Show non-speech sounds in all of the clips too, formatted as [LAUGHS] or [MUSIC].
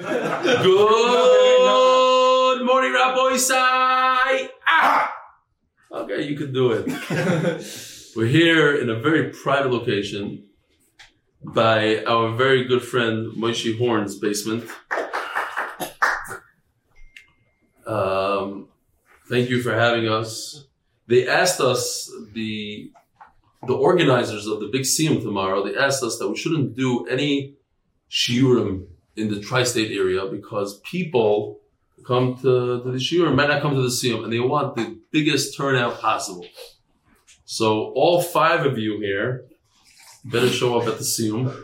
Good morning, Rabbi Isai. Ah! Okay, you can do it. [LAUGHS] We're here in a very private location by our very good friend Moshe Horn's basement. Um, thank you for having us. They asked us the the organizers of the big siyum tomorrow. They asked us that we shouldn't do any shiurim in the tri-state area because people come to, to the shiurim might not come to the siyum and they want the biggest turnout possible. So all five of you here better show up at the siyum.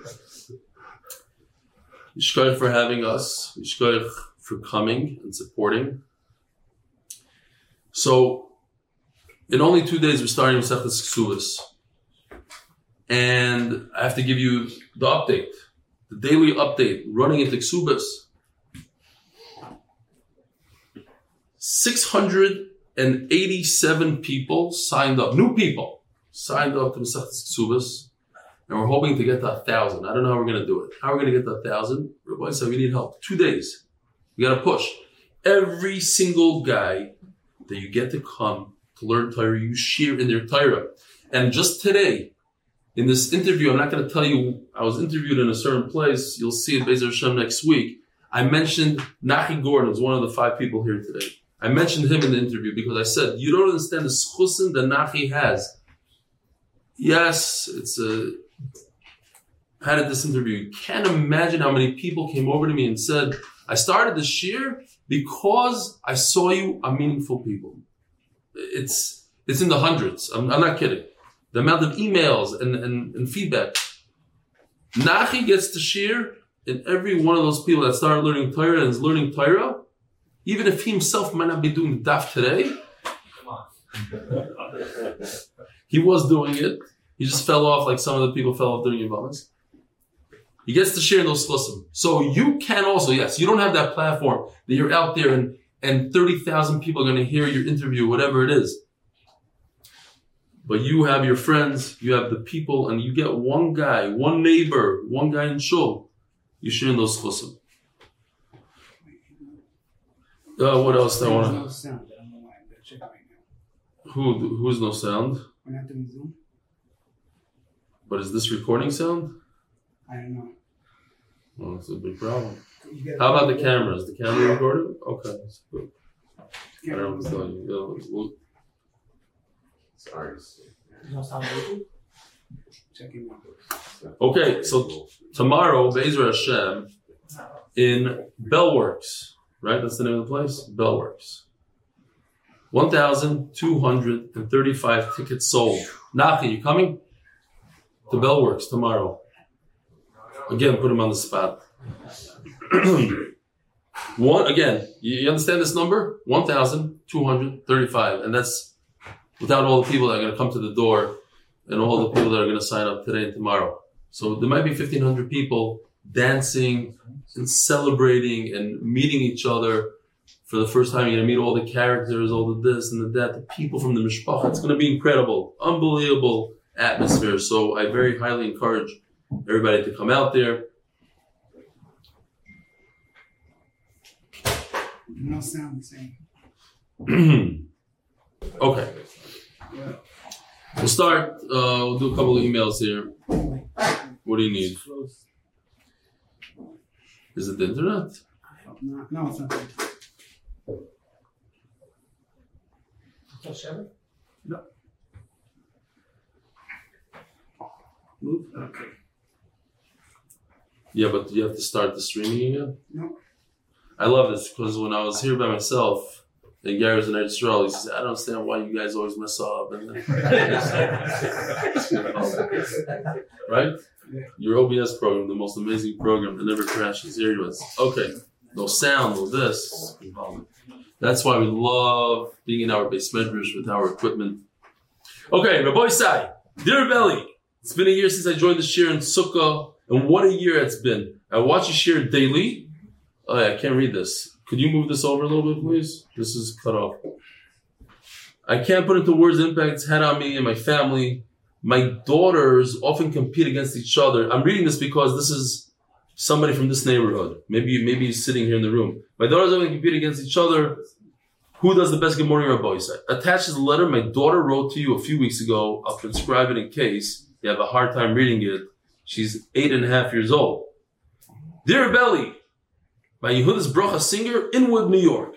Yishkoich for having us. Yishkoich for coming and supporting. So, in only two days, we're starting with Sechtes Ksuvas. And I have to give you the update, daily update running into Ksubas. 687 people signed up, new people signed up to Masechtas Ksubas, and we're hoping to get to a thousand. I don't know how we're going to do it. How are we going to get to a thousand? Rabbi said we need help. Two days. We got to push. Every single guy that you get to come to learn Torah, you share in their Torah. And just today, in this interview, I'm not going to tell you, I was interviewed in a certain place. You'll see it Bezer Hashem next week. I mentioned Nachi Gordon was one of the five people here today. I mentioned him in the interview because I said, you don't understand the schusin that Nachi has. Yes, it's a, I had this interview. You can't imagine how many people came over to me and said, I started this year because I saw you are meaningful people. It's, it's in the hundreds. I'm, I'm not kidding the amount of emails and, and, and feedback. Nachi gets to share in every one of those people that started learning Torah and is learning Torah, even if he himself might not be doing daf today. he was doing it. He just fell off like some of the people fell off during Yavamas. He gets to share in those chlussim. So you can also, yes, you don't have that platform that you're out there and, and 30,000 people are going to hear your interview, whatever it is. But you have your friends, you have the people, and you get one guy, one neighbor, one guy in shul. You share in those chussim. Uh, what else do I want no sound. I don't know why. I'm gonna check right now. Who who's no sound? We're not doing Zoom. But is this recording sound? I don't know. Well, it's a big problem. How about the cameras? The camera recording? Okay, that's good. I don't know. Was- you. Yeah, well, Sorry. Checking out. Okay, so tomorrow, Bezer Hashem, in Bellworks, right? That's the name of the place? Bellworks. 1,235 tickets sold. Nachi, you coming? To Bellworks tomorrow. Again, put him on the spot. [CLEARS THROAT] One again, you, you understand this number? 1,235. And that's without all the people that are going to come to the door and all the people that are going to sign up today and tomorrow. So there might be 1,500 people dancing and celebrating and meeting each other for the first time. You're going to meet all the characters, all the this and the that, the people from the mishpacha. It's going to be incredible, unbelievable atmosphere. So I very highly encourage everybody to come out there. No sound. the Same. [CLEARS THROAT] okay. We'll start. Uh, we'll do a couple of emails here. What do you need? Is it the internet? No, no, it's not. Move. Okay. Yeah, but you have to start the streaming again. No. I love this because when I was here by myself, and Gary was in Israel, he says, "I don't understand why you guys always mess up." And [LAUGHS] right, your OBS program, the most amazing program that never crashes. Here it was. Okay, no sound, no this. That's why we love being in our beis medrash with our equipment. Okay, Rabbi Sai, dear Belly, it's been a year since I joined the shir in Sukkah, and what a year it's been. I watch the share daily. Oh, yeah, I can't read this. Could you move this over a little bit, please? This is cut off. I can't put into words the impact it's had on me and my family. My daughters often compete against each other. I'm reading this because this is somebody from this neighborhood. Maybe maybe he's sitting here in the room. My daughters to compete against each other. Who does the best good morning Rabbi said? Attaches a letter my daughter wrote to you a few weeks ago. I'll transcribe it in case you have a hard time reading it. She's eight and a half years old. Dear Belly, by Yehuda's Bracha Singer, Inwood, New York.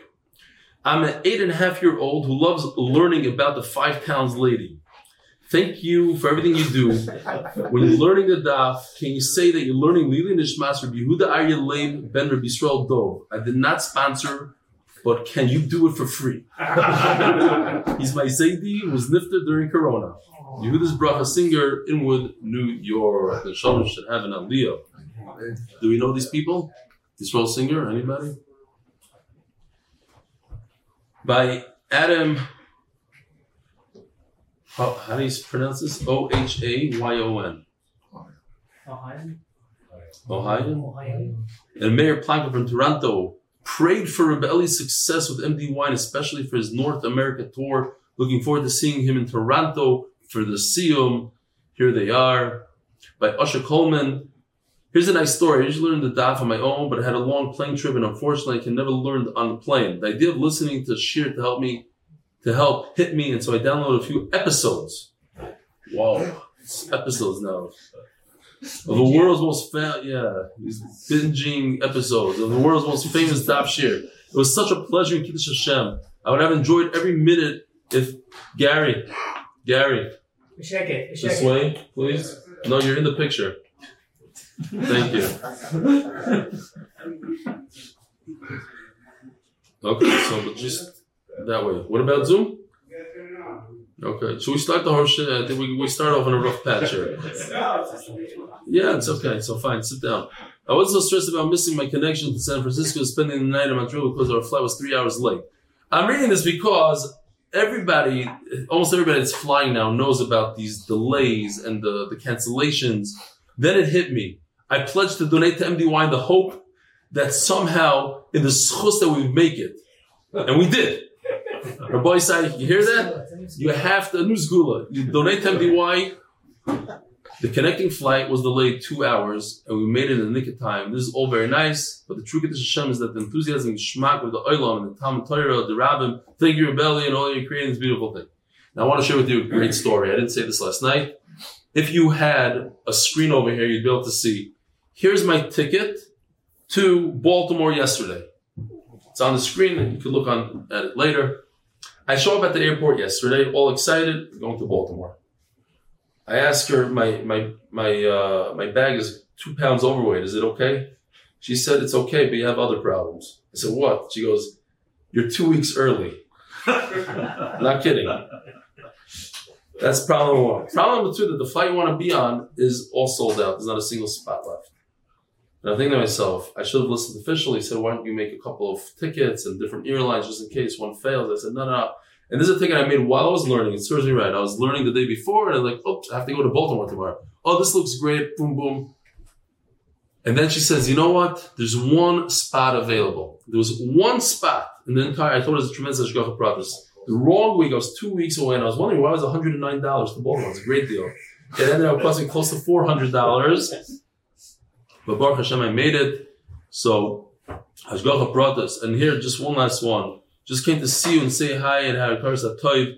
I'm an eight and a half year old who loves learning about the five towns lady. Thank you for everything you do. [LAUGHS] When you're learning the daf, can you say that you're learning Lili Nishmas Rabbi Yehuda Arya Leib Ben Rabbi Yisrael Dov? I did not sponsor, but can you do it for free? [LAUGHS] He's my Zaidi who was nifted during Corona. Yehuda's Bracha Singer, Inwood, New York. The Shalom should have an aliyah. Do we know these people? Yisrael Singer, anybody? By Adam, how, how do you pronounce this? O H A Y O N. Ohio. Ohio? Ohio. And Mayor Planka from Toronto prayed for Rebelli's success with MDY, especially for his North America tour. Looking forward to seeing him in Toronto for the siyum. Here they are. By Usher Coleman. Here's a nice story. I usually learn the daf on my own, but I had a long plane trip and unfortunately I can never learn on the plane. The idea of listening to Shir to help me, to help hit me, and so I downloaded a few episodes. Wow. It's episodes now. Of the world's most fa- yeah, these binging episodes of the world's most famous daf shir. It was such a pleasure in Kiddush Hashem. I would have enjoyed every minute if Gary, Gary. This way, please. No, you're in the picture. Thank you. Okay, so just that way. What about Zoom? Okay, should we start the whole shit? I think we, we start off on a rough patch here. Yeah, it's okay. So fine, sit down. I was so stressed about missing my connection to San Francisco, spending the night in Montreal because our flight was three hours late. I'm reading this because everybody, almost everybody that's flying now knows about these delays and the, the cancellations. Then it hit me. I pledged to donate to MDY in the hope that somehow in the schus that we make it. And we did. Rabbi said, you hear that? You have to, news gula. You donate to MDY. The connecting flight was delayed two hours, and we made it in the nick of time. This is all very nice, but the true Kiddush Hashem is that the enthusiasm, the shmak of the Olam, and the Talmud Torah, the Rabbim, thank you, Rebelli, and all you're creating this beautiful thing. Now, I want to share with you a great story. I didn't say this last night. If you had a screen over here, you'd be able to see. Here's my ticket to Baltimore yesterday. It's on the screen, and you can look on at it later. I show up at the airport yesterday, all excited, going to Baltimore. I ask her, my my my uh, my bag is two pounds overweight. Is it okay? She said it's okay, but you have other problems. I said what? She goes, you're two weeks early. [LAUGHS] Not kidding. That's problem one. Problem number two, that the flight you want to be on is all sold out. There's not a single spot left. And I think to myself, I should have listened officially. Said, why don't you make a couple of tickets and different airlines just in case one fails? I said, no, no. And this is a ticket I made while I was learning. It serves me right. I was learning the day before, and I'm like, oops, I have to go to Baltimore tomorrow. Oh, this looks great. Boom, boom. And then she says, you know what? There's one spot available. There was one spot in the entire, I thought it was a tremendous Hashgacha pratis. The wrong week, I was two weeks away, and I was wondering why it was $109 to Baltimore. It's a great deal. It ended up costing close to $400. But Baruch Hashem, I made it. So, Hashgacha brought us. And here, just one last one. Just came to see you and say hi and have a Toiv.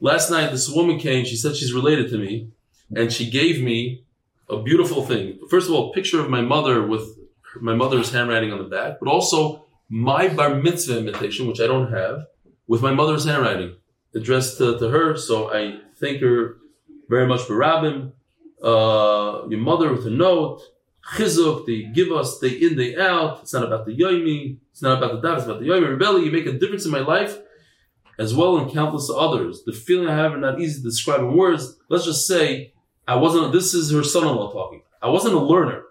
Last night, this woman came. She said she's related to me. And she gave me a beautiful thing. First of all, picture of my mother with my mother's handwriting on the back, but also my bar mitzvah invitation, which I don't have, with my mother's handwriting addressed to, to her. So I thank her very much for Rabin. Uh, your mother with a note. Chizuk, they give us day in, day out. It's not about the yomi. It's not about the daf. It's about the yomi. Rebelli, you make a difference in my life as well and countless others. The feeling I have are not easy to describe in words. Let's just say I wasn't, this is her son-in-law talking. I wasn't a learner.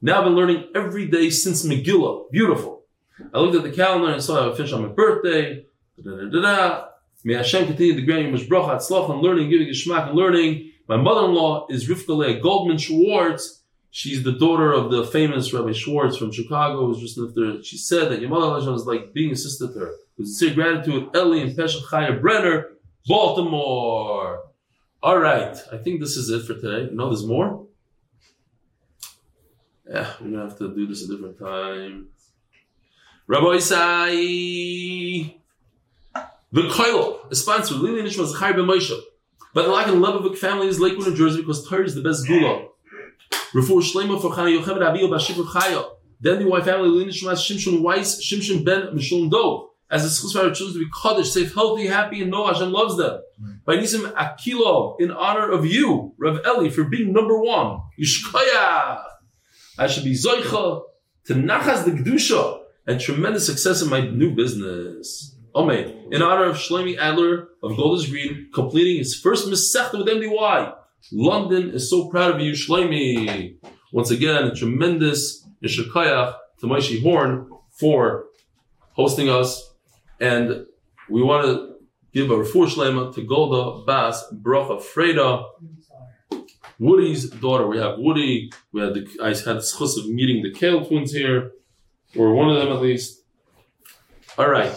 Now I've been learning every day since Megillah. Beautiful. I looked at the calendar and saw I would finish on my birthday. Da, da, da, da. May Hashem continue to grant you much bracha, tzlach, and learning, giving you shmak and learning. My mother-in-law is Rivka Leah Goldman Schwartz. She's the daughter of the famous Rabbi Schwartz from Chicago. Who's just after she said that your mother was like being a sister to her. With sincere gratitude, Ellie and Pesha Chaya Brenner, Baltimore. All right, I think this is it for today. No, there's more. Yeah, we're gonna have to do this a different time. Rabbi Isai, the Koilo, a sponsor, Lili Nishma Zachai Ben Moshe. But the Lakin Lebovic family is Lakewood, New Jersey, because Torah is the best gula. Refor Shlema for Chana Yocheved Abiyo Bashivur Chaya. Then the wife family, Lili Nishma Shimshon Weiss, Shimshon Ben Mishulm Dov. As the schus father chooses to be Kaddish, safe, healthy, happy, and know Hashem loves them. By Nisim Akilo, in honor of you, Rav Eli, for being number one. Yishkaya. I should be Zoicha to Nachas the Gdusha and tremendous success in my new business. Omeid, in honor of Shlomi Adler of Golders Green, completing his first Masechta with MDY. London is so proud of you, Shlomi. Once again, a tremendous Yeshakayach to Maishi Horn for hosting us. And we want to give a refuah shlema to Golda Bas Bracha Freda, Woody's daughter. We have Woody. We had the I had the schus of meeting the Kale twins here, or one of them at least. All right,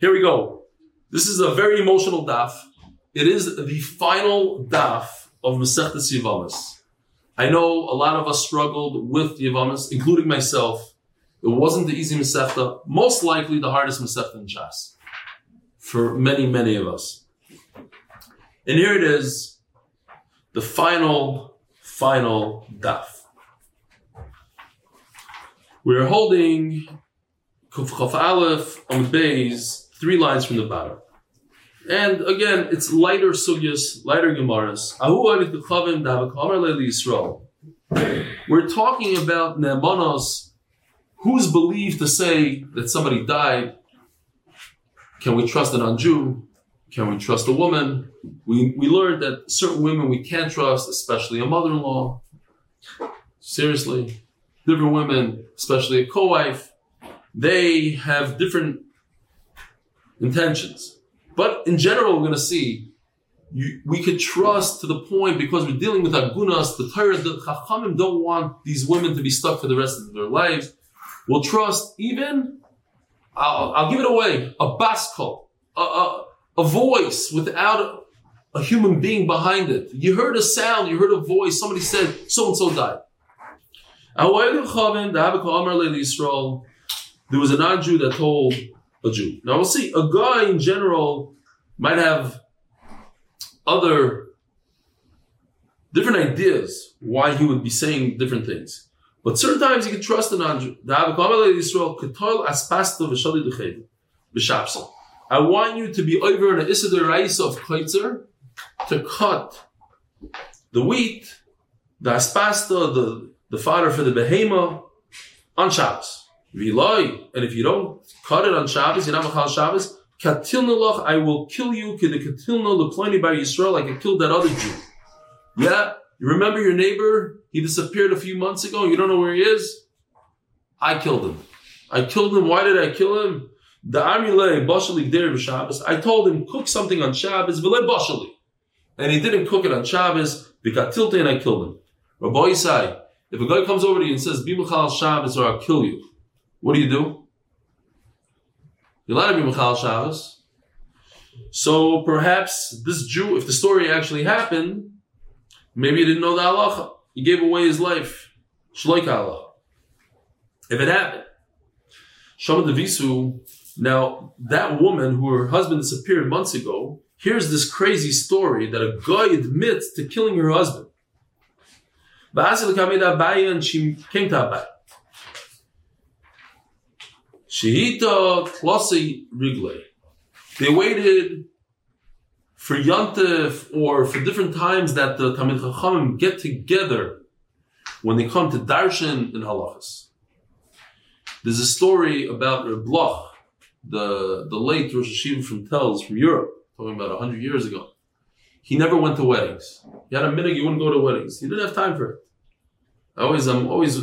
here we go. This is a very emotional daf. It is the final daf of Masechtas Yivamas. I know a lot of us struggled with Yivamas, including myself. It wasn't the easy Masechta, most likely the hardest Masechta in Shas for many, many of us. And here it is, the final, final daf. We're holding Kuf Chaf Aleph on the base, three lines from the bottom. And again, it's lighter sugyas, lighter gemaras. We're talking about Ne'emanos, who's believed to say that somebody died. Can we trust an non-Jew? Can we trust a woman? We, we learned that certain women we can't trust, especially a mother-in-law. Seriously. Different women, especially a co-wife, they have different intentions. But in general, we're going to see you, we could trust to the point because we're dealing with agunas, the Torah, the Chachamim don't want these women to be stuck for the rest of their lives. We'll trust even, I'll, I'll give it away, a baskol, a, a, a voice without a, a human being behind it. You heard a sound, you heard a voice, somebody said, so and so died. There was a non-Jew that told a Jew. Now we'll see. A guy in general might have other different ideas why he would be saying different things. But certain times you can trust a non-Jew. I want you to be over an Isidor Raisa of Kaitzer to cut the wheat, the aspasta, the, the fodder for the behema on Shabbos. And if you don't cut it on Shabbos, you're not Machal Shabbos, Katilna I will kill you, Kid Katilna Leplani by Yisrael, like I killed that other Jew. Yeah, you remember your neighbor? He disappeared a few months ago, you don't know where he is? I killed him. I killed him. Why did I kill him? The Amile Bashali Der Shabbos. I told him cook something on Shabbos, Vile Bashali. And he didn't cook it on Shabbos, Vikatilta, and I killed him. Rabbi Yisai, if a guy comes over to you and says, Bimachal Shabbos or I'll kill you, what do you do? You're allowed to be Michal Shabbos. So perhaps this Jew, if the story actually happened, maybe he didn't know the halacha. He gave away his life. Shloik halacha. If it happened. Shama Devisu, now that woman who her husband disappeared months ago, here's this crazy story that a guy admits to killing her husband. And she came to Abai. Shehita Klasi Rigle. They waited for Yantif or for different times that the Tamid Chachamim get together when they come to Darshan in Halachas. There's a story about Reb Bloch, the, the late Rosh Hashiva from Telz from Europe, talking about 100 years ago. He never went to weddings. He had a minute, he wouldn't go to weddings. He didn't have time for it. I always, I'm always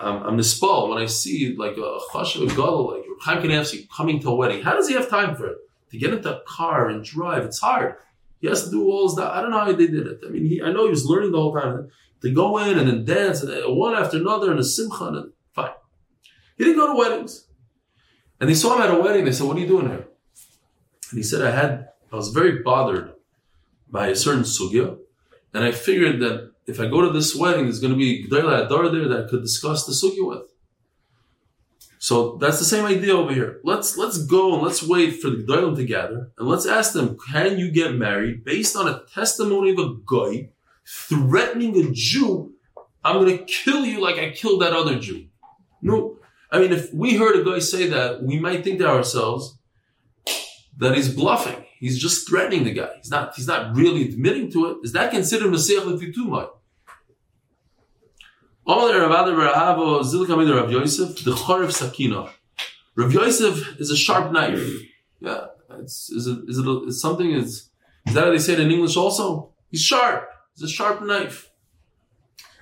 I'm, I'm when I see like a chashav gadol like Chaim Kanevsky coming to a wedding. How does he have time for it? To get into a car and drive, it's hard. He has to do all this. I don't know how they did it. I mean, he, I know he was learning the whole time to go in and then dance and uh, one after another and a simcha and fine. He didn't go to weddings, and they saw him at a wedding. They said, "What are you doing here?" And he said, "I had I was very bothered by a certain sugya, and I figured that if I go to this wedding, there's going to be G'dayla Adar there that I could discuss the sugi with. So that's the same idea over here. Let's let's go and let's wait for the G'dalim to gather and let's ask them, can you get married based on a testimony of a guy threatening a Jew? I'm going to kill you like I killed that other Jew. No, I mean, if we heard a guy say that, we might think to ourselves that he's bluffing. He's just threatening the guy. He's not. He's not really admitting to it. Is that considered Messiah Lefitumai? Rav Yosef the Charev Sakina. Rav Yosef is a sharp knife. Yeah, it's, is it is it a, is something? Is is that how they say it in English also? He's sharp. He's a sharp knife.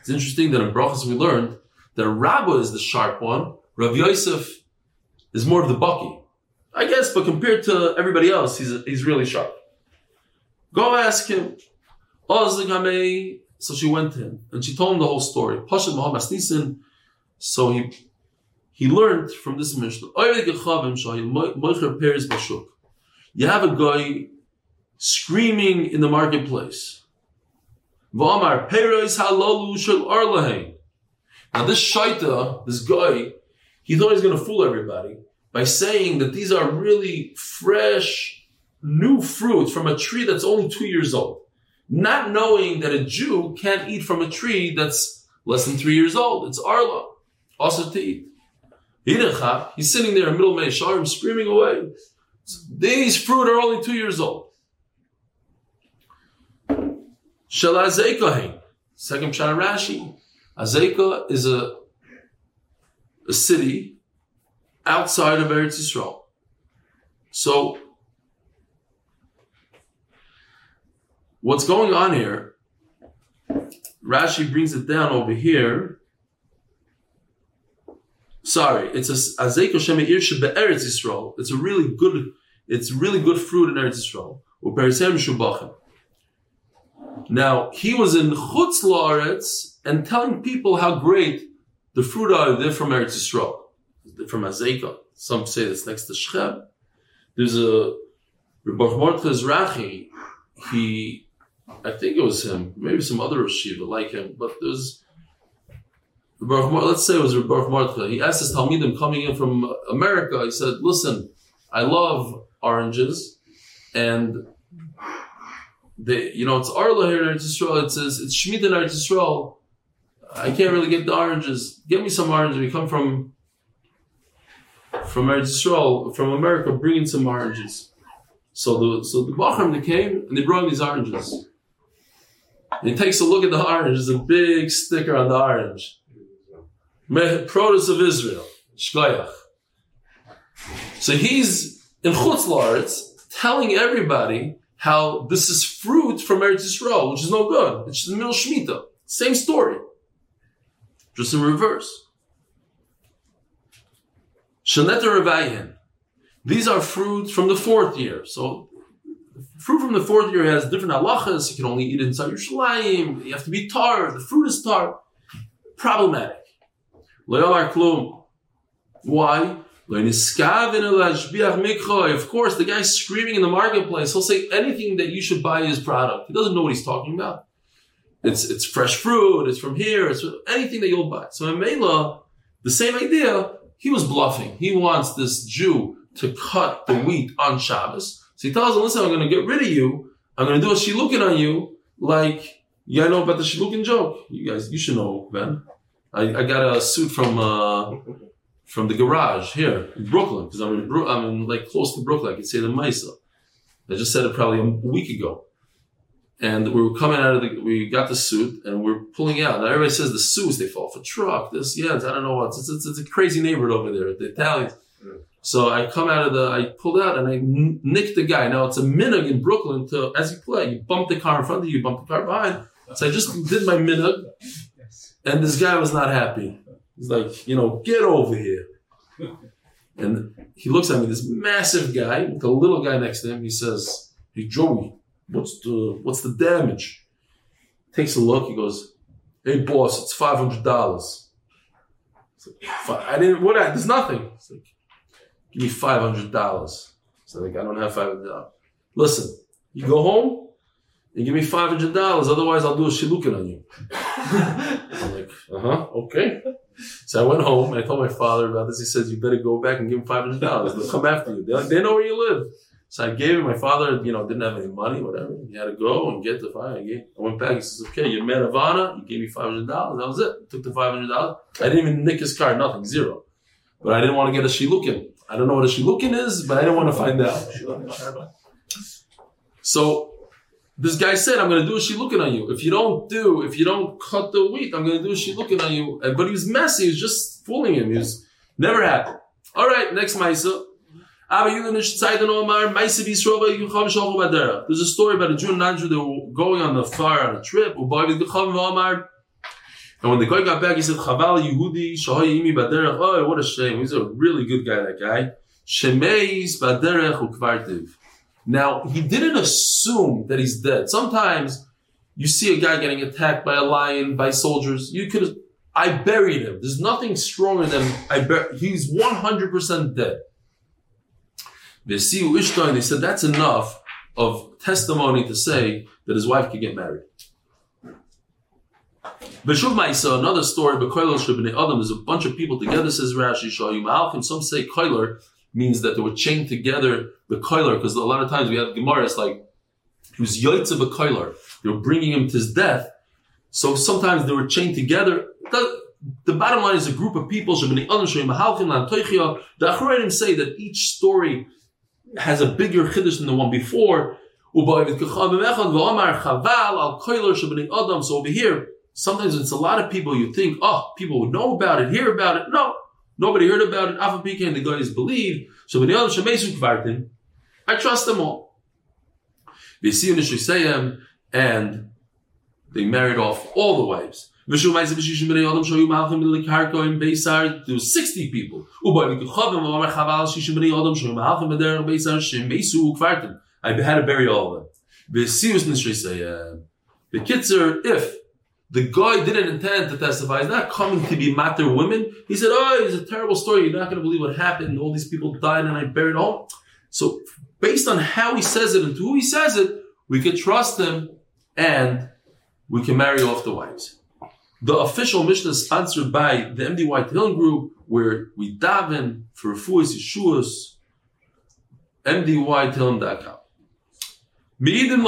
It's interesting that in Brachas we learned that Rabba is the sharp one. Rav Yosef is more of the bucky. I guess, but compared to everybody else, he's he's really sharp. Go ask him. So she went to him and she told him the whole story. Pashat Muhammad Nisan. So he he learned from this Mishnah. You have a guy screaming in the marketplace. Now this shaita, this guy, he thought he's going to fool everybody by saying that these are really fresh, new fruit from a tree that's only two years old. Not knowing that a Jew can't eat from a tree that's less than three years old. It's Arla. Also to eat. He's sitting there in middle of Sharim screaming away. These fruit are only two years old. Shalazekahin. Second Pshat Rashi. Azeka is a, a city outside of Eretz Yisrael. So, what's going on here? Rashi brings it down over here. Sorry, it's a Azeka Shema Irsha Eretz Yisrael. It's a really good, it's really good fruit in Eretz Yisrael. Uperisem Shubachim. Now, he was in Chutz La'aretz and telling people how great the fruit are there from Eretz Yisrael from Azeka. Some say it's next to Shechem. There's a Rebbe Rachi. He, I think it was him, maybe some other Shiva like him, but there's let's say it was Rebbe. He asked his Talmidim coming in from America. He said, "Listen, I love oranges, and they, you know, it's Arla here in Eretz Yisrael. It says it's Shemitah in Eretz Yisrael. I can't really get the oranges. Get me some oranges. We come from from Eretz from America, bringing some oranges. So the so the Bachram they came and they brought these oranges. And he takes a look at the orange. There's a big sticker on the orange. Produce of Israel. Shkoyach. So he's in Chutz La'aretz telling everybody how this is fruit from Eretz Yisrael, which is no good. It's the middle Shemitah. Same story. Just in reverse. Shaneta. These are fruits from the fourth year. So, fruit from the fourth year has different halachas. You can only eat it inside Yerushalayim. You have to be tar. The fruit is tar. Problematic. Why? Of course, the guy's screaming in the marketplace. He'll say anything that you should buy his product. He doesn't know what he's talking about. It's it's fresh fruit. It's from here. It's anything that you'll buy. So in Mela, the same idea. He was bluffing. He wants this Jew to cut the wheat on Shabbos. So he tells him, listen, I'm going to get rid of you. I'm going to do a shilukin on you. Like, yeah, I know about the shilukin joke? You guys, you should know, Ben. I, I got a suit from, uh, from the garage here in Brooklyn, because I'm in, I'm in like close to Brooklyn. I could say the Mesa. I just said it probably a week ago. And we were coming out of the, we got the suit and we're pulling out. Now everybody says the suits, they fall for truck, this, yeah, I don't know what. It's, it's, it's a crazy neighborhood over there, the Italians. So I come out of the, I pulled out and I n- nicked the guy. Now it's a minug in Brooklyn to, as you play, you bump the car in front of you, you bump the car behind. So I just did my minug and this guy was not happy. He's like, you know, get over here. And he looks at me, this massive guy with a little guy next to him. He says, Hey, Joey, what's the what's the damage? Takes a look. He goes, "Hey, boss, it's five hundred dollars." I didn't. What? I, there's nothing. It's like, give me five hundred dollars. So like, I don't have five hundred dollars. Listen, you go home. and give me five hundred dollars. Otherwise, I'll do a shilukin on you. I'm like, uh huh, okay. So I went home and I told my father about this. He says, "You better go back and give him five hundred dollars. They'll come after you. They, they know where you live." So I gave him. My father, you know, didn't have any money, whatever. He had to go and get the five. I, gave, I went back. He says, "Okay, you're man of. You gave me five hundred dollars. That was it. Took the five hundred dollars. I didn't even nick his car. Nothing. Zero. But I didn't want to get a shilukin. I don't know what a shilukin is, but I didn't want to find out. So this guy said, I'm going to do a shilukin on you. If you don't do, if you don't cut the wheat, I'm going to do a shilukin on you. But he was messy. He was just fooling him. He was never happy. All right, next Maisa. There's a story about a Jew and non-Jew that were going on the far on a trip. And when the guy got back, he said, Chaval Yehudi. Oh, what a shame. He's a really good guy, that guy. Shemeis Baderach Ukvartiv. Now, he didn't assume that he's dead. Sometimes you see a guy getting attacked by a lion, by soldiers. You could, I buried him. There's nothing stronger than I bur- He's 100% dead. Vesiu Ishtoin, they said that's enough of testimony to say that his wife could get married. Beshuv Maisa, another story, but Koiler Shabbat Adam, there's a bunch of people together, says Rashi Shayu Malkim. Some say Koiler means that they were chained together, the Koiler, because a lot of times we have Gemara, it's like, he was Yoitz of a Koiler. They were bringing him to his death. So sometimes they were chained together. The, the bottom line is a group of people, Shabbat Adam, Shayu Lam Toichia. The Achroidim say that each story has a bigger chiddush than the one before. So over here, sometimes it's a lot of people you think, oh, people would know about it, hear about it. No, nobody heard about it. PK and the guys believe. So when the other Shemesu Kvartim, I trust them all. They see in the There was 60 people. I had to bury all of them. The kitzer, if the guy didn't intend to testify, he's not coming to be matter women. He said, Oh, it's a terrible story. You're not going to believe what happened. All these people died and I buried all. So, based on how he says it and to who he says it, we can trust him and we can marry off the wives. The official mission is sponsored by the MDY Tehillim Group, where we daven for Refuahs Yeshuas, mdytehillim.com. Me'idin.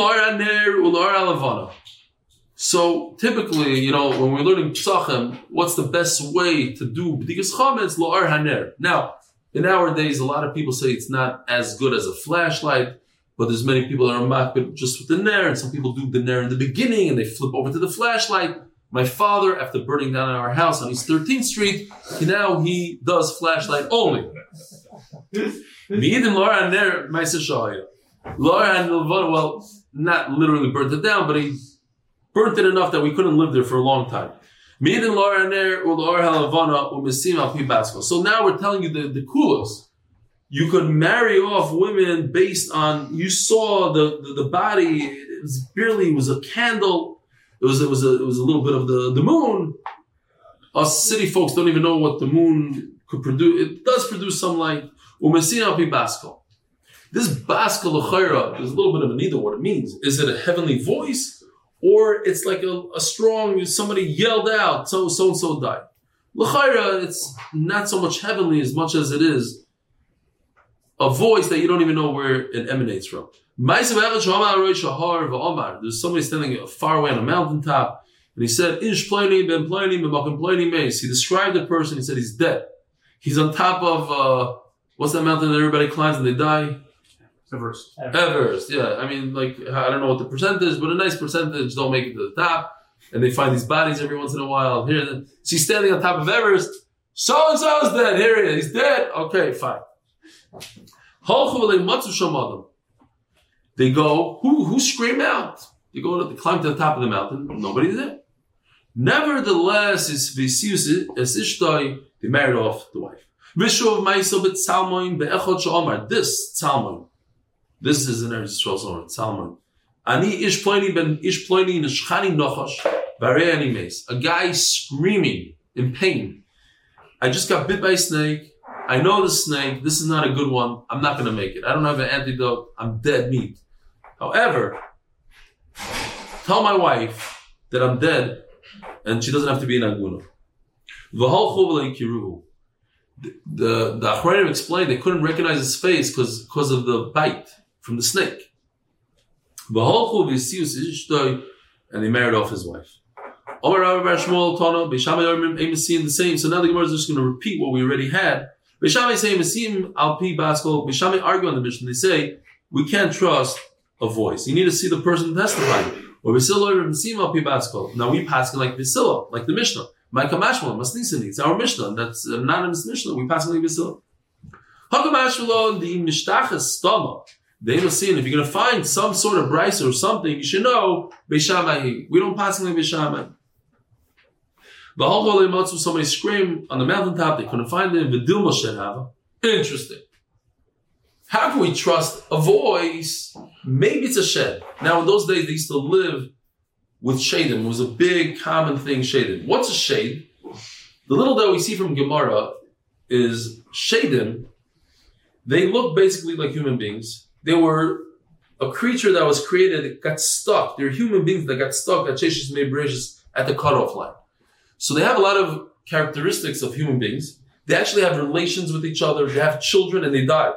So typically, you know, when we're learning psachim, what's the best way to do b'dikas chametz la'ar haner? Now, in our days, a lot of people say it's not as good as a flashlight, but there's many people that are makbid just with the ner, and some people do the ner in the beginning and they flip over to the flashlight. My father, after burning down our house on East 13th Street, now he does flashlight only. Well, not literally burnt it down, but he burnt it enough that we couldn't live there for a long time. So now we're telling you the, the kulos. You could marry off women based on you saw the, the, the body, it was barely it was a candle, it was it was a it was a little bit of the, the moon. Us city folks don't even know what the moon could produce. It does produce some light. Umesim Al Basko. This Baska L'chaira is a little bit of an either what it means. Is it a heavenly voice? Or it's like a, a strong, somebody yelled out, so so and so died. L'chaira, it's not so much heavenly as much as it is a voice that you don't even know where it emanates from. There's somebody standing far away on a mountaintop, and he said, Ish plani ben plani ben makim plani meis. He described the person, he said he's dead. He's on top of, uh, what's that mountain that everybody climbs and they die? Everest. Everest, yeah. I mean, like, I don't know what the percentage, but a nice percentage don't make it to the top. And they find these bodies every once in a while. Here, so he's standing on top of Everest. So and so is dead. Here he is. He's dead. Okay, fine. They go, who, who screamed out? They go to climb to the top of the mountain. Nobody's there. Nevertheless, it's Visius es Ishtoi, they married off the wife. Vishuv Maisel bet Salmoin be'echot sh'omar. This Salmoin, this is in Eretz Yisrael somewhere, Salmon. Ani ish ploini ben ish ploini nishchani nochosh barei ani meis. A guy screaming in pain. I just got bit by a snake. I know the snake. This is not a good one. I'm not going to make it. I don't have an antidote. I'm dead meat. However, Tell my wife that I'm dead and she doesn't have to be in Aguna. The the the Achronim explained they couldn't recognize his face because of the bite from the snake. And they married off his wife. The same. So now the Gemara is just going to repeat what we already had. Beis Shammai say Amesim Al Pi Baskol. Beis Shammai argue on the mission. They say we can't trust a voice. You need to see the person testifying. Or Al Pi Baskol. Now we pass like Basila, like the Mishnah. My Kamashmal Masnisani. It's our Mishnah. That's an anonymous Mishnah. We pass like Basila. Hakamashmal the Mishtachas Stama. They will see, and if you're going to find some sort of bryce or something, you should know Beis Shammai. We don't pass like Beis Shammai. The whole Golei Matzu, somebody screamed on the mountaintop, they couldn't find him. Vidilma Shenava. Interesting. How can we trust a voice? Maybe it's a shed. Now, in those days, they used to live with shadim. It was a big common thing, shadim. What's a shade? The little that we see from Gemara is shadim. They look basically like human beings. They were a creature that was created, that got stuck. They're human beings that got stuck at Sheshis Mebrishis at the cutoff line. So they have a lot of characteristics of human beings. They actually have relations with each other. They have children and they die.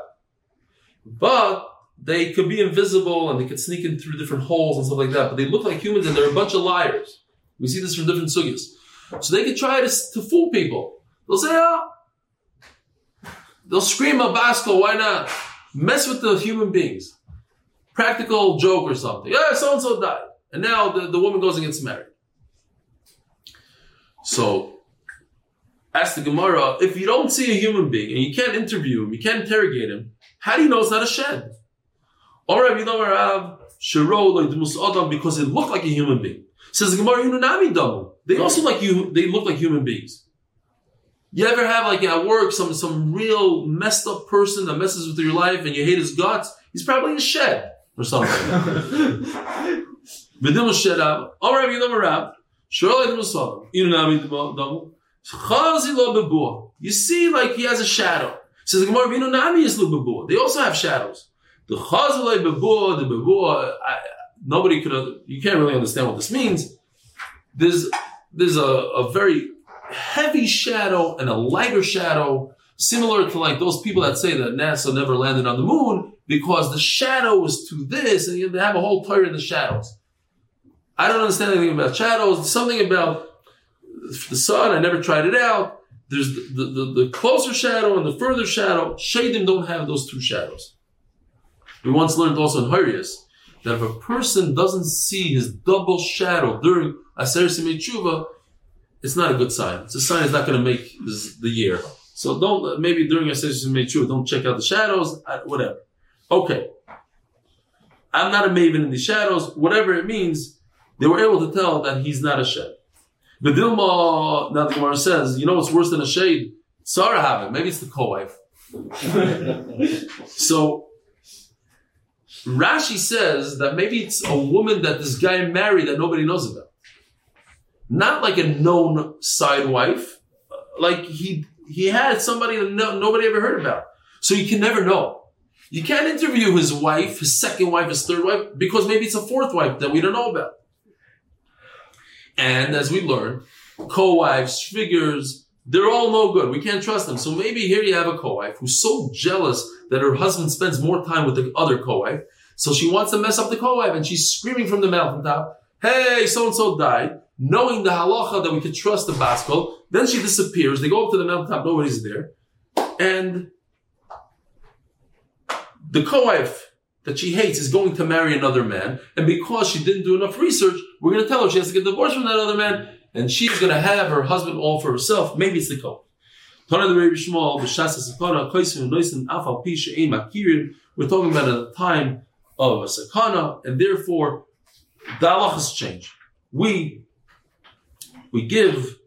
But they could be invisible and they could sneak in through different holes and stuff like that. But they look like humans and they're a bunch of liars. We see this from different sugyas. So they could try to, to fool people. They'll say, oh, they'll scream a basco, why not? Mess with the human beings. Practical joke or something. Yeah, so and so died. And now the, the woman goes and gets married. So, ask the Gemara, if you don't see a human being and you can't interview him, you can't interrogate him, how do you know it's not a shed? Or if you know Rav, Shiro, like the Adam, because it looked like a human being. Says the Gemara, Yununami Damu. They also like you, they look like human beings. You ever have like at work some some real messed up person that messes with your life and you hate his guts? He's probably in a shed or something. V'dim shed up. Or Rabbi Yidam Rab. Surely the Muslim. You see, like he has a shadow. Says the Gemara, Nami is They also have shadows. The Chazalei Bebua, the Bebua, nobody could, you can't really understand what this means. There's, there's a, a very heavy shadow and a lighter shadow, similar to like those people that say that NASA never landed on the moon because the shadow is to this, and they have a whole Torah in the shadows. I don't understand anything about shadows. Something about the sun. I never tried it out. There's the, the, the, the closer shadow and the further shadow. Shadim don't have those two shadows. We once learned also in Harius that if a person doesn't see his double shadow during Aser Simei Tshuva, it's not a good sign. It's a sign he's not going to make this, the year. So don't, maybe during Aser Simei Tshuva, don't check out the shadows, whatever. Okay. I'm not a maven in the shadows, whatever it means, they were able to tell that he's not a shed. The Dilma, now the Gemara says, you know what's worse than a shade? Sarah have it. Maybe it's the co-wife. [LAUGHS] so Rashi says that maybe it's a woman that this guy married that nobody knows about. Not like a known side wife. Like he he had somebody that no, nobody ever heard about. So you can never know. You can't interview his wife, his second wife, his third wife, because maybe it's a fourth wife that we don't know about. And as we learn, co-wives, figures, they're all no good. We can't trust them. So maybe here you have a co-wife who's so jealous that her husband spends more time with the other co-wife. So she wants to mess up the co-wife and she's screaming from the mountaintop, hey, so-and-so died, knowing the halacha that we could trust the baskol. Then she disappears. They go up to the mountaintop. Nobody's there. And the co-wife that she hates is going to marry another man. And because she didn't do enough research, we're going to tell her she has to get divorced from that other man. And she's going to have her husband all for herself. Maybe it's the co. We're talking about a time of a sakana, and therefore the halachas change. We we give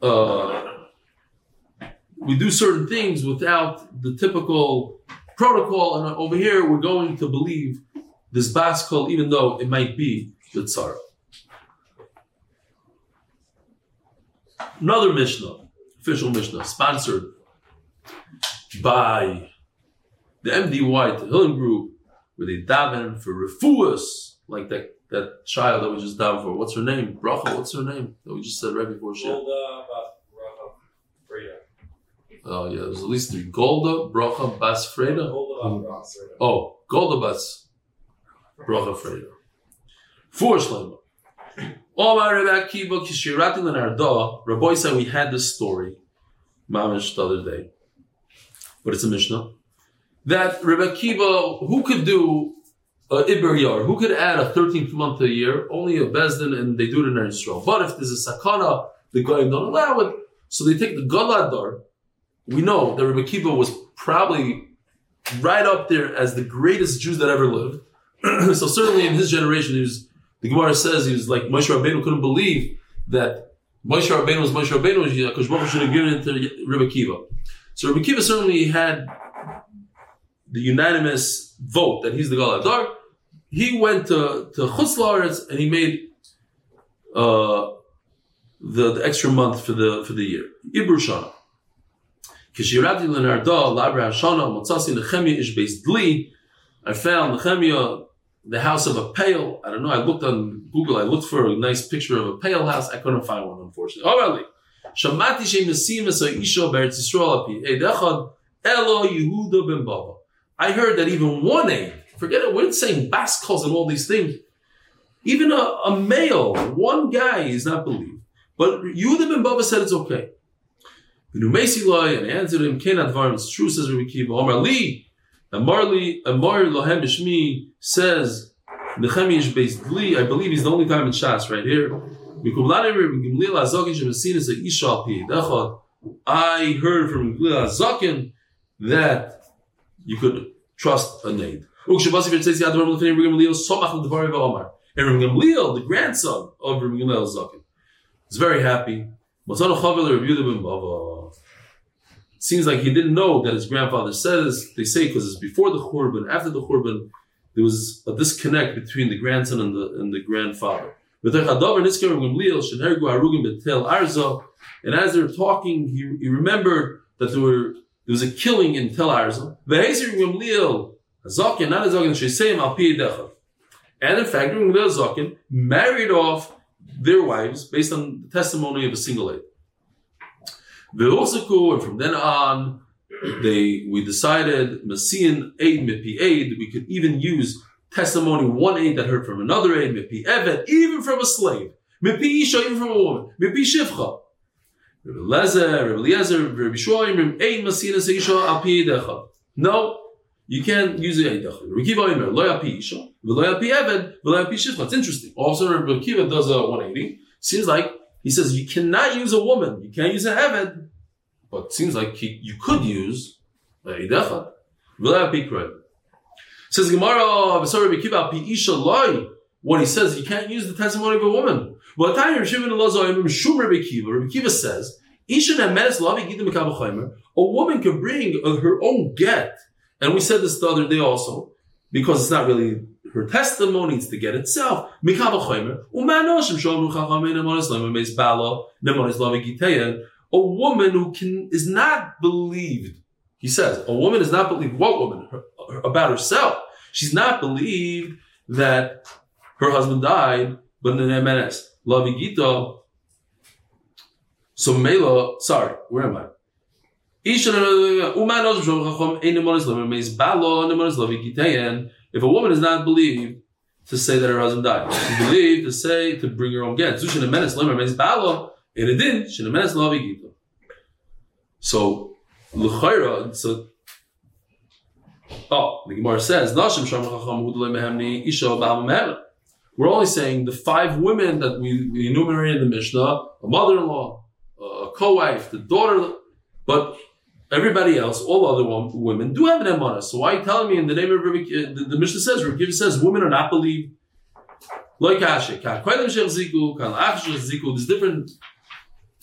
uh, we do certain things without the typical protocol, and over here we're going to believe this baskol, even though it might be the tzara. Another Mishnah, official Mishnah, sponsored by the MDY, the Hillen Group, where they daven for refuas, like that that child that we just down for. What's her name? Bracha. What's her name that we just said right before she? Bracha Freda. Uh, Oh yeah, there's at least three. Golda, Bracha, Bas Freda. Golda Bas Bracha. Oh, Golda Bas Bracha Freda. Four Shlomo. Omar Rebbe Akiva Kishiratin and Arda. Rabbi said we had this story, Mamish the other day, but it's a Mishnah. That Rebbe Akiva, who could do a Iber Yar, who could add a 13th month a year? Only a Bezdin, and they do it in Israel. But if there's a Sakana, the guy don't allow it. So they take the Galadar. We know that Rebbe Akiva was probably right up there as the greatest Jews that ever lived. [CLEARS THROAT] so certainly in his generation, he was, the Gemara says he was like Moshe Rabbeinu couldn't believe that Moshe Rabbeinu was Moshe Rabbeinu, because Baruch should have given it to Rebbe Akiva. So Rebbe Akiva certainly had the unanimous vote that he's the Galadar. He went to, to Chutz La'aretz and he made uh, the, the extra month for the for the year. Ibru Shana. Kishirati Lenarda, Labra Hashana, Motzasi Nechemia Ish Beis Dli. I found Nechemia, the house of a pale. I don't know. I looked on Google. I looked for a nice picture of a pale house. I couldn't find one, unfortunately. Oh, really? Shamati Shem Nasim Esa Isha Beretz Yisrael Api. Hey, Dechad Elo Yehuda Ben Baba. I heard that even one aid, forget it, we're saying baskals and all these things. Even a, a male, one guy is not believed. But Yehuda Ben Baba said it's okay. And I answered him, Ken advarim, true, says Rabbi Kiva. Omar li, Amar li, Amar lohem b'shmi, says, Nechemi ish I believe he's the only time in Shas right here. Rabbi Azokin a isha pi Echad. I heard from Gimlil Azokin that you could trust a v'tzesi advarim l'fnei Rabbi somach. And Rabbi Gimlil, the grandson of Rabbi Gimlil Azokin, is very happy. Ben seems like he didn't know that his grandfather says, they say because it's before the Khurban, after the Khurban, there was a disconnect between the grandson and the, and the grandfather. And as they were talking, he, he remembered that there were there was a killing in Tel Arza. And in fact, Gamliel Zakin married off their wives based on the testimony of a single lady. Ve'osaku, and from then on, they we decided Messian aid mipi aid. We could even use testimony one aid that heard from another aid mipi evet, even from a slave mipi isha, even from a woman mipi shivcha. Rabbi Lezer, Rabbi Eliezer, Rabbi Shoim, aid Messian isha al pi decha. No, you can't use. Rabbi isha, shivcha. It's interesting. Also, Rabbi does a 180. Seems like he says you cannot use a woman, you can't use a Eved, but it seems like he, you could use a Idechad. Says Gemara, when he says you can't use the testimony of a woman. Well, Rabbi Kiva says, a woman can bring her own get. And we said this the other day also, because it's not really her testimony, it's the get itself. A woman who can is not believed. He says, a woman is not believed. What woman? Her, her, about herself. She's not believed that her husband died, but in the MNS. Lavigita. So Mela, sorry, where am I? If a woman is not believed to say that her husband died, she believed to say to bring her own get. So l'chayra, so oh, the Gemara says We're only saying the five women that we, we enumerated in the Mishnah: a mother-in-law, a co-wife, the daughter, but Everybody else, all other women, do have an emana. So why are you telling me in the name of Rabbi, uh, the, the Mishnah says, Rabbi says, women are not believed. Like Asher, there's different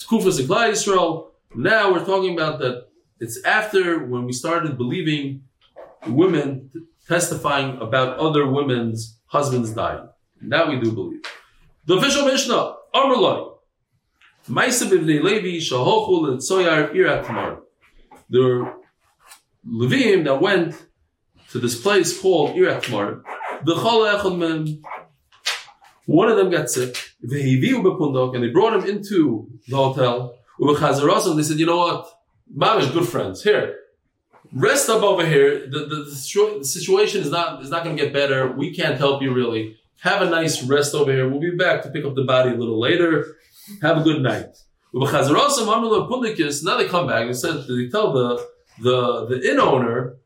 kufas in Klal Yisrael. Now we're talking about that it's after when we started believing women testifying about other women's husbands dying. Now we do believe. The official Mishnah, Amrullah. Maisa b'vnei Levi shahochu l'tzoyar irat tamar there were Levim that went to this place called Iratmar. The One of them got sick. And they brought him into the hotel. Ubechazarosam, they said, you know what? Mamish, good friends. Here, rest up over here. The, the, the the situation is not is not going to get better. We can't help you really. Have a nice rest over here. We'll be back to pick up the body a little later. Have a good night. Now they come back and said they tell the the the inn owner.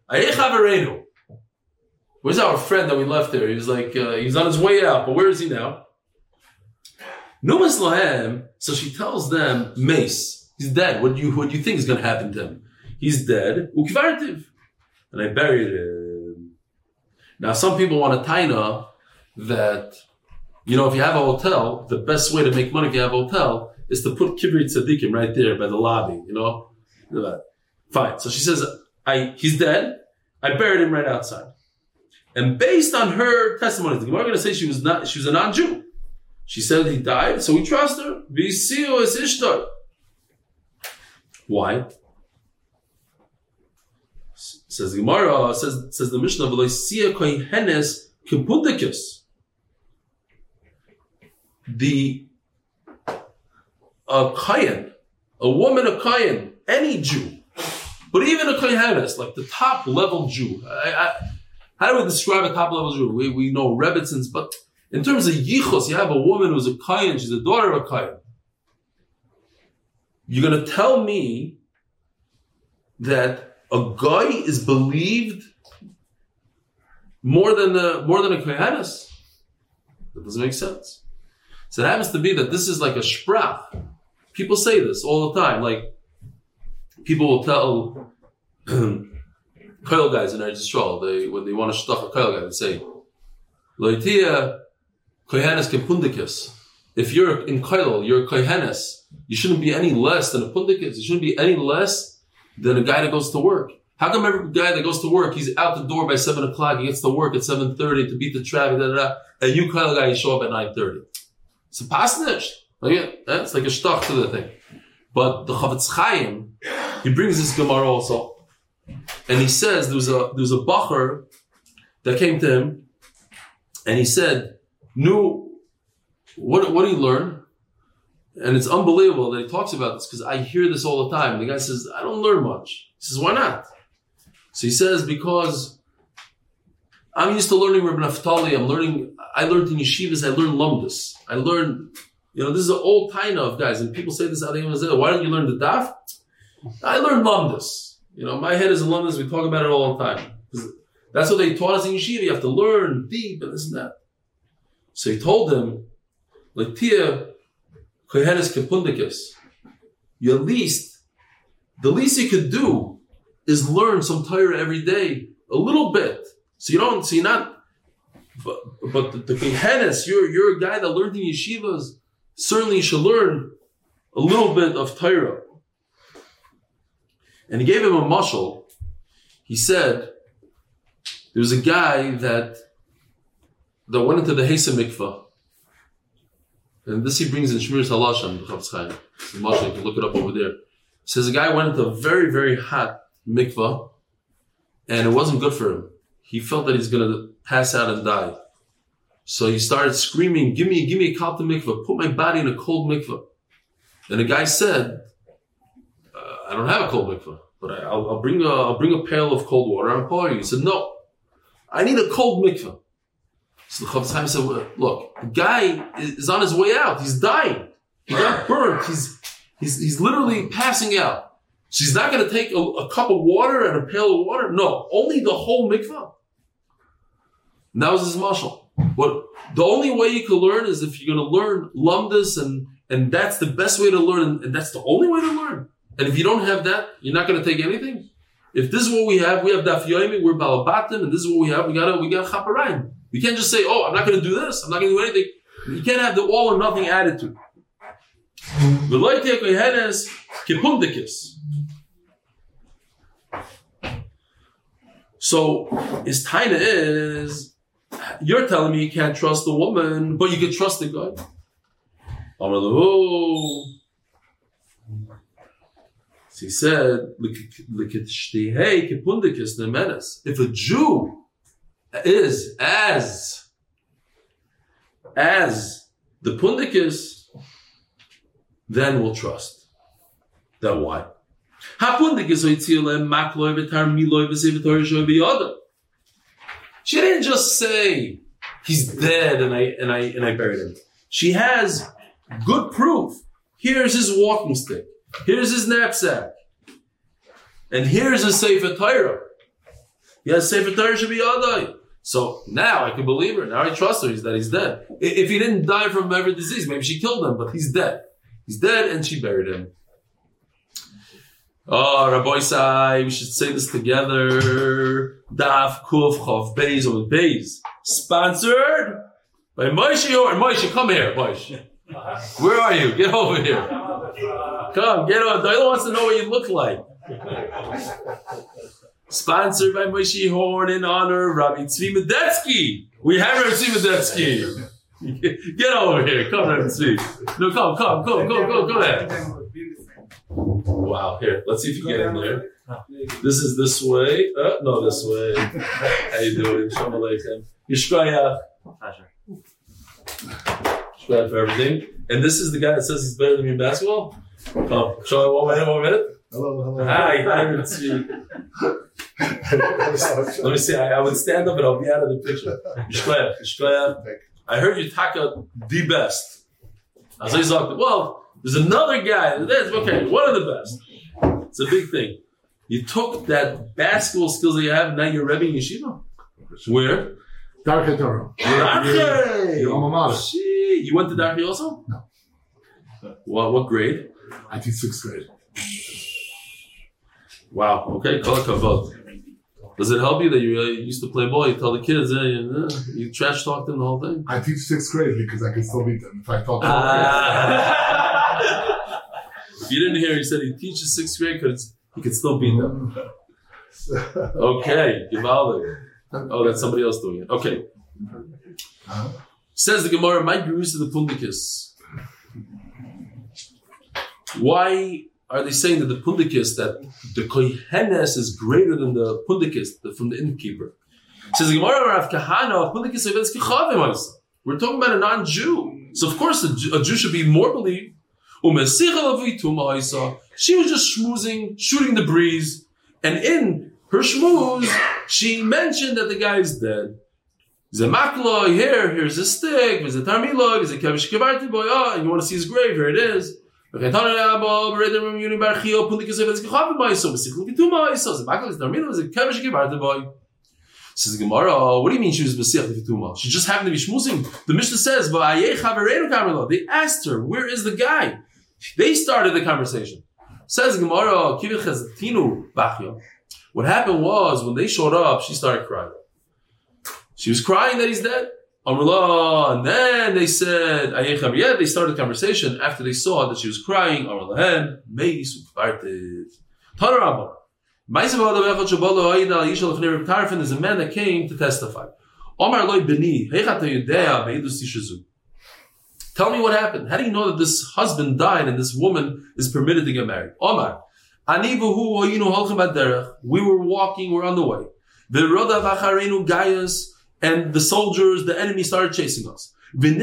Where's our friend that we left there? He was like, uh, he's on his way out, but where is he now? Numas Lahem, so she tells them, Mace, he's dead. What do you, what do you think is going to happen to him? He's dead. And I buried him. Now, some people want to taina that, you know, if you have a hotel, the best way to make money if you have a hotel is to put Kibri Tzadikim right there by the lobby, you know? Fine. So she says, I, he's dead. I buried him right outside. And based on her testimony, the Gemara going to say she was not, she was a non-Jew. She said he died, so we trust her. V'isiu es ishtar. Why? Says the Gemara, says, says the Mishnah. The, a kayan, a woman, a kayan, any Jew, but even a kohenes, like the top level Jew. I, I, how do we describe a top level Jew? We, we know Rebbitzins, but in terms of yichus, you have a woman who's a kayan, she's a daughter of a kayan. You're going to tell me that a guy is believed more than the more than a kohenes? That doesn't make sense. So it happens to be that this is like a sprach. People say this all the time. Like people will tell [CLEARS THROAT] Koil guys in Eretz Yisrael, they when they want to shtach a Koil guy, they say, Loitia Kohenes kepundikis. If you're in Koil, you're Kohenes, you shouldn't be any less than a pundikis. You shouldn't be any less than a guy that goes to work. How come every guy that goes to work, he's out the door by seven o'clock, he gets to work at seven thirty to beat the traffic, da, da, da, and you Koil guy, you show up at nine thirty. It's a pasnish. Like, that's like a shtach to the thing. But the Chofetz Chaim, he brings this Gemara also. And he says there was a there was a bacher that came to him, and he said, "Nu, what what do you learn?" And it's unbelievable that he talks about this because I hear this all the time. The guy says, "I don't learn much." He says, "Why not?" So he says, "Because I'm used to learning Rabbi Naftali. I'm learning. I learned in yeshivas. I learned lumdus. I learned." You know, this is an old taina of guys, and people say this out of Why don't you learn the daf? I learned lumdus. You know, my head is in alumnus. We talk about it all the time. That's what they taught us in yeshiva. You have to learn deep and this and that. So he told them, "Latia kohenes kepundikis. You at least, the least you could do is learn some Torah every day, a little bit. So you don't, so you're not, but, but the, the kohenes, you're, you're a guy that learned in yeshivas. Certainly you should learn a little bit of Torah. And he gave him a mushal. He said, there was a guy that that went into the Hesa mikvah. And this he brings in Shmiras HaLashon, the you can look it up over there. Says a guy went into a very, very hot mikvah, and it wasn't good for him. He felt that he's going to pass out and die. So he started screaming, give me, give me a kalta mikvah, put my body in a cold mikvah. And the guy said, uh, I don't have a cold mikvah, but I, will I'll bring a, I'll bring a pail of cold water and pour you. He said, no, I need a cold mikvah. So the Chofetz said, well, look, the guy is on his way out. He's dying. He got burnt. He's, he's, he's literally passing out. She's not going to take a, a, cup of water and a pail of water. No, only the whole mikvah. And that was his mashal. What the only way you can learn is if you're going to learn lumdus, and and that's the best way to learn, and that's the only way to learn. And if you don't have that, you're not going to take anything. If this is what we have, we have daf yomi, we're balabatim, and this is what we have. We got we got chaparayim. We can't just say, "Oh, I'm not going to do this. I'm not going to do anything." You can't have the all or nothing attitude. So his taina is you're telling me you can't trust the woman, but you can trust the guy. So he said, if a Jew is as as the pundikis, then we'll trust. Then why? Hapundikis oitzile makloi v'tar miloi v'sevitor shoi b'yada. She didn't just say he's dead and I and I and I buried him. She has good proof. Here's his walking stick. Here's his knapsack. And here's his Sefer Torah. Yes, Sefer Torah should be Adai. So now I can believe her. Now I trust her. He's that he's dead. If he didn't die from every disease, maybe she killed him, but he's dead. He's dead, and she buried him. Oh, Rabbi Sai, we should say this together. Daf Kuf Chav Beis on Beis. Sponsored by Moshe or Moshe. Come here, Moshe. Where are you? Get over here. Come, get over. Doyle wants to know what you look like. Sponsored by Moshe Horn in honor of Rabbi Tzvi Medetsky. We have Rabbi Tzvi Medetsky. [LAUGHS] Get over here. Come, Rabbi Tzvi. No, come, come, go, go, go, go there. Wow, here. Let's see if you get in there. This is this way. Uh, no, this way. [LAUGHS] How you doing? Shalom Aleichem. Yishkoyach. Yishkoyach for everything. And this is the guy that says he's better than me in basketball? Come, show me one minute, one minute. Hello, hello. Hi, hi, Ritzi. [LAUGHS] Let me see. I, I would stand up and I'll be out of the picture. Yishkoyach, Yishkoyach. I heard you taka the best. As I sagte, well, there's another guy. That's okay, one of the best. It's a big thing. You took that basketball skills that you have, and now you're Rebbe in yeshiva. Where? Darkei Torah. Darkei! Your alma mater. Shit. You went to Darkei also? No. What, what grade? I teach sixth grade. Wow. Okay. Kol hakavod. Does it help you that you uh, used to play ball? You tell the kids, eh, you, uh, you trash talk them the whole thing. I teach sixth grade because I can still beat them if I talk. [LAUGHS] Ah. You didn't hear, he said he teaches sixth grade because he could still beat them. [LAUGHS] Okay, Givaldi. Oh, that's somebody else doing it. Okay. Says the Gemara, my gurus to the Pundikis. Why are they saying that the Pundikis, that the Kohenes is greater than the Pundikis, the, from the innkeeper? Says the Gemara, Rav Kahana, of Pundikis Evens Kechavim also. We're talking about a non-Jew. So of course a Jew, a Jew should be more believed. She was just schmoozing, shooting the breeze. And in her schmooze, she mentioned that the guy is dead. Zemakla, here, here's a stick, there's a tarmila, there's a kevish kevarti boy, and you want to see his grave, here it is. A. Says Gemara, what do you mean she was Besiach Kituma? She just happened to be schmoozing. The Mishnah says. They asked her, "Where is the guy?" They started the conversation. Says Gemara. What happened was when they showed up, she started crying. She was crying that he's dead. Amrullah, and then they said, "Ayei chaver." They started the conversation after they saw that she was crying. Amrullah, meis upartiv. Tanarabah. Tarfon a man that came to testify. Omar Loi Beni, Heichat HaYudea Be'edus Tishazu. Tell me what happened. How do you know that this husband died and this woman is permitted to get married? Omar. We were walking, we're on the way. Gaius, and the soldiers, the enemy started chasing us. He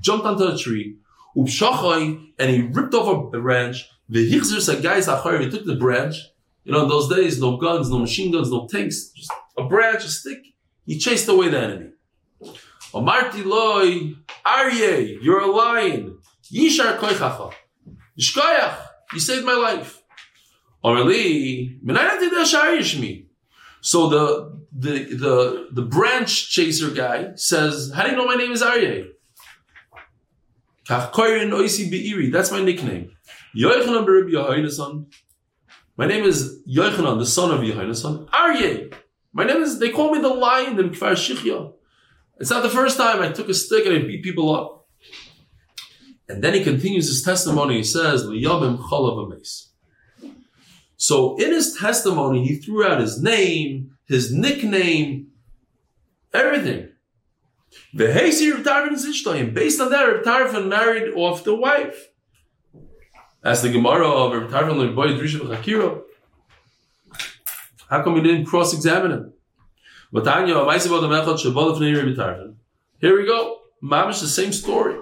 jumped onto a tree. And he ripped off a branch. He took the branch. You know, in those days, no guns, no machine guns, no tanks, just a branch, a stick. He chased away the enemy. Amarti loy, Aryeh, you're a lion. Yishar koichacha. Yishkoyach, you saved my life. Orali, shmi. So the, the, the, the branch chaser guy says, how do you know my name is be'iri, that's my nickname. Yochanan. My name is Yochanan, the son of Yehoinason. Aryeh. My name is, they call me the lion in Kfar Shichya. It's not the first time I took a stick and I beat people up. And then he continues his testimony. He says. So in his testimony, he threw out his name, his nickname, everything. Based on that, Reb Tarfon married off the wife. As the Gemara of Reb Tarfon How come we didn't cross-examine him? Here we go. Mamish, the same story.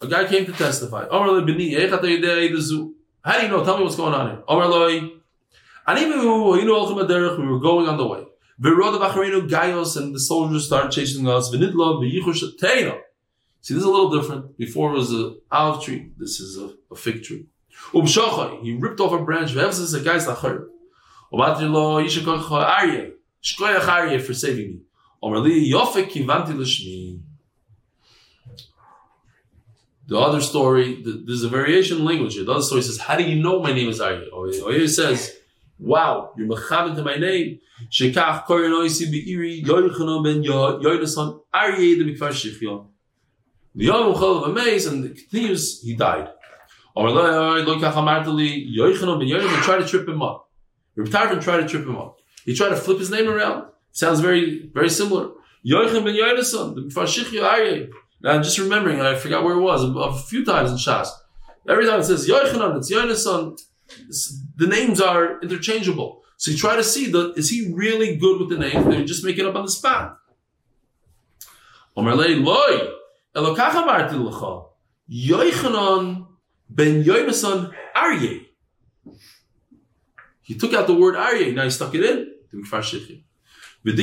A guy came to testify. How do you know? Tell me what's going on here. We were going on the way. And the soldiers started chasing us. See, this is a little different. Before it was an olive tree. This is a, a fig tree. He ripped off a branch. A guy's for saving me. The other story, th- there's a variation in language. The other story says, How do you know my name is Aryeh? Here says, Wow, you're mechamed to my name. Shekach korin oisi be'iri yoichanon ben Yo- yoinason Aryeh de mikvar shichyon. The Yom Chol of a maze, and it continues, he died. Yoinason tried to trip him up. Reb Tarfon tried to trip him up. He tried to flip his name around. Sounds very, very similar. Yoichan ben yoinason, the mikvar shichyon Now I'm just remembering, I forgot where it was, a, few times in Shas. Every time it says Yoichanan, it's Yoinason, the names are interchangeable. So you try to see that is he really good with the names? They just make it up on the spot. Omer lei loy, elokach amarti lecha, Yoichanan ben Yoinason Aryeh. He took out the word Aryeh, now he stuck it in. to Mikfar Shechim. And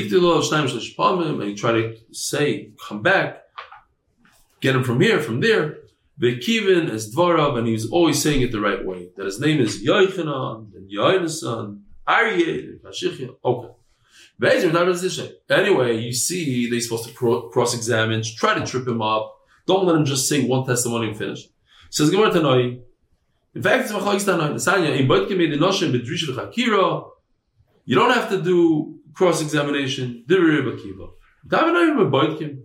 he tried to say, come back, get him from here, from there. Vekivin as Dvarav, and he was always saying it the right way. That his name is Yoichanan, and Yoinasan, Aryeh, and Kashichya. Okay. Anyway, you see, they're supposed to cross-examine, try to trip him up. Don't let him just say one testimony and finish. Says Gemara Tanoi. In fact, it's v'choyis tanoim. Sanya, in boit kemei denoshim b'drishil chakira, you don't have to do cross-examination, dirib akiva. Davinoim b'boit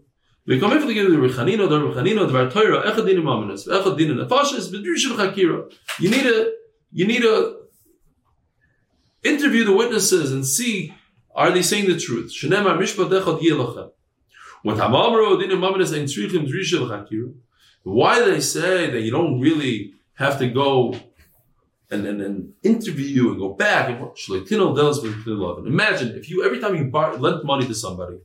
We come if again the rechanino, the rechanino, the vartoira, echad dinim aminus, echad dinim nefashis, b'drishil chakira. You need a, you need a, interview the witnesses and see, are they saying the truth? Shenemar mishpat echad yelachem. When Hamamro dinim aminus ein tzrichim drishil chakira, why they say that you don't really have to go and then and interview you and go back and with Imagine if you every time you bar, lent money to somebody,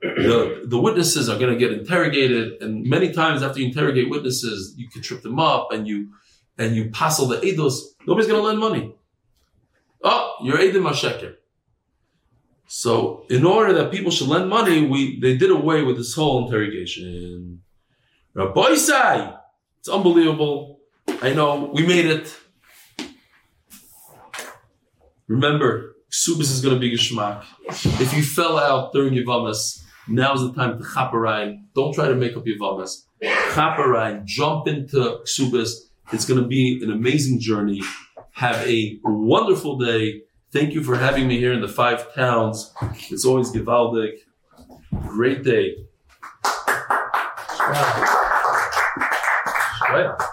the, the witnesses are going to get interrogated, and many times after you interrogate witnesses, you can trip them up, and you and you passel the edos Nobody's going to lend money. Oh, you're eidim masheker. So, in order that people should lend money, we they did away with this whole interrogation. Rabbi it's unbelievable. I know we made it. Remember, Subis is going to be geschmack. If you fell out during Yevamos, now's the time to chaparine. Don't try to make up Yevamos. Chaparine, jump into Subis. It's going to be an amazing journey. Have a wonderful day. Thank you for having me here in the five towns. It's always Givaldic. Great day. Wow. Right.